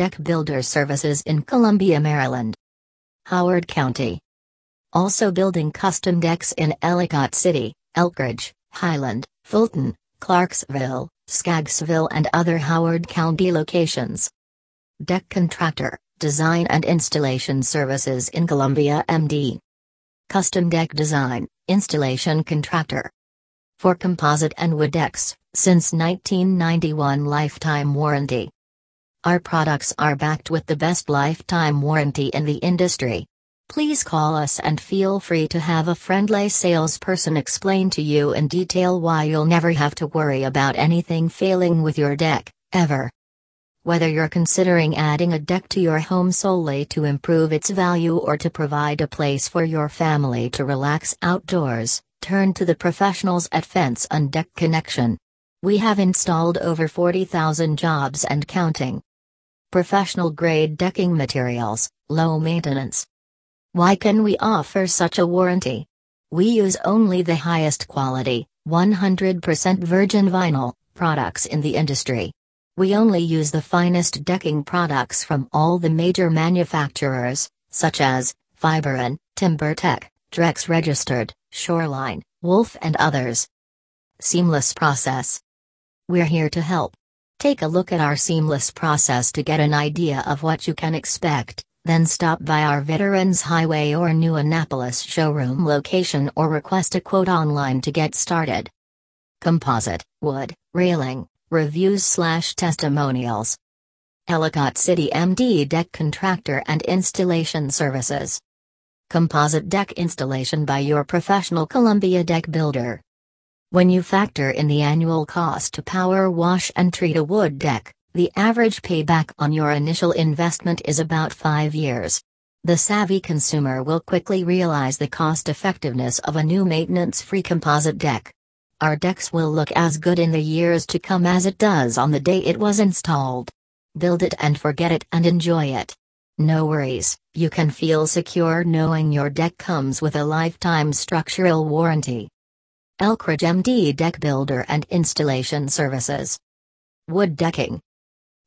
Deck Builder Services in Columbia, Maryland. Howard County. Also building custom decks in Ellicott City, Elkridge, Highland, Fulton, Clarksville, Scaggsville, and other Howard County locations. Deck Contractor, Design and Installation Services in Columbia, MD. Custom Deck Design, Installation Contractor. For composite and wood decks, since 1991 lifetime warranty. Our products are backed with the best lifetime warranty in the industry. Please call us and feel free to have a friendly salesperson explain to you in detail why you'll never have to worry about anything failing with your deck, ever. Whether you're considering adding a deck to your home solely to improve its value or to provide a place for your family to relax outdoors, turn to the professionals at Fence and Deck Connection. We have installed over 40,000 jobs and counting. Professional grade decking materials, low maintenance, why can we offer such a warranty? We use only the highest quality, 100% virgin vinyl, products in the industry. We only use the finest decking products from all the major manufacturers, such as Fiberon, TimberTech, Trex Registered, Shoreline, Wolf, and others. Seamless process. We're here to help. Take a look at our seamless process to get an idea of what you can expect. Then stop by our Veterans Highway or New Annapolis showroom location or request a quote online to get started. Composite, wood, railing, reviews slash testimonials. Ellicott City MD Deck Contractor and Installation Services. Composite deck installation by your professional Columbia deck builder. When you factor in the annual cost to power wash and treat a wood deck, the average payback on your initial investment is about 5 years. The savvy consumer will quickly realize the cost effectiveness of a new maintenance free composite deck. Our decks will look as good in the years to come as it does on the day it was installed. Build it and forget it and enjoy it. No worries, you can feel secure knowing your deck comes with a lifetime structural warranty. Elkridge MD Deck Builder and Installation Services. Wood decking.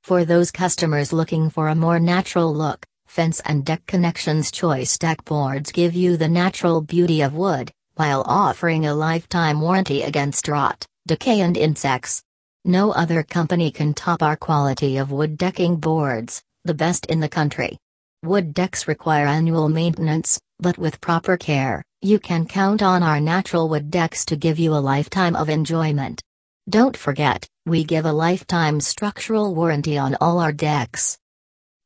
For those customers looking for a more natural look, Fence and Deck Connections Choice Deck Boards give you the natural beauty of wood, while offering a lifetime warranty against rot, decay, and insects. No other company can top our quality of wood decking boards, the best in the country. Wood decks require annual maintenance, but with proper care, you can count on our natural wood decks to give you a lifetime of enjoyment. Don't forget, we give a lifetime structural warranty on all our decks.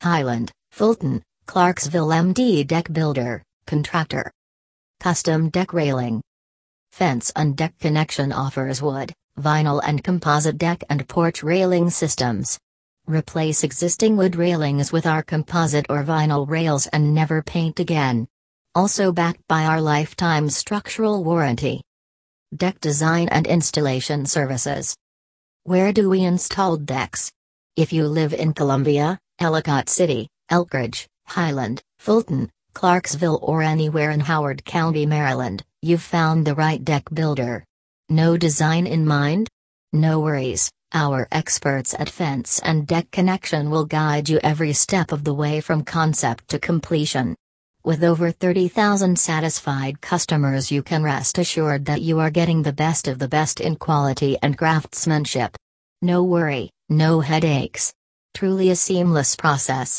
Highland, Fulton, Clarksville MD Deck Builder, Contractor. Custom Deck Railing. Fence and Deck Connection offers wood, vinyl and composite deck and porch railing systems. Replace existing wood railings with our composite or vinyl rails and never paint again. Also backed by our lifetime structural warranty. Deck design and installation services. Where do we install decks? If you live in Columbia, Ellicott City, Elkridge, Highland, Fulton, Clarksville, or anywhere in Howard County, Maryland, you've found the right deck builder. No design in mind? No worries, our experts at Fence and Deck Connection will guide you every step of the way from concept to completion. With over 30,000 satisfied customers, you can rest assured that you are getting the best of the best in quality and craftsmanship. No worry, no headaches. Truly a seamless process.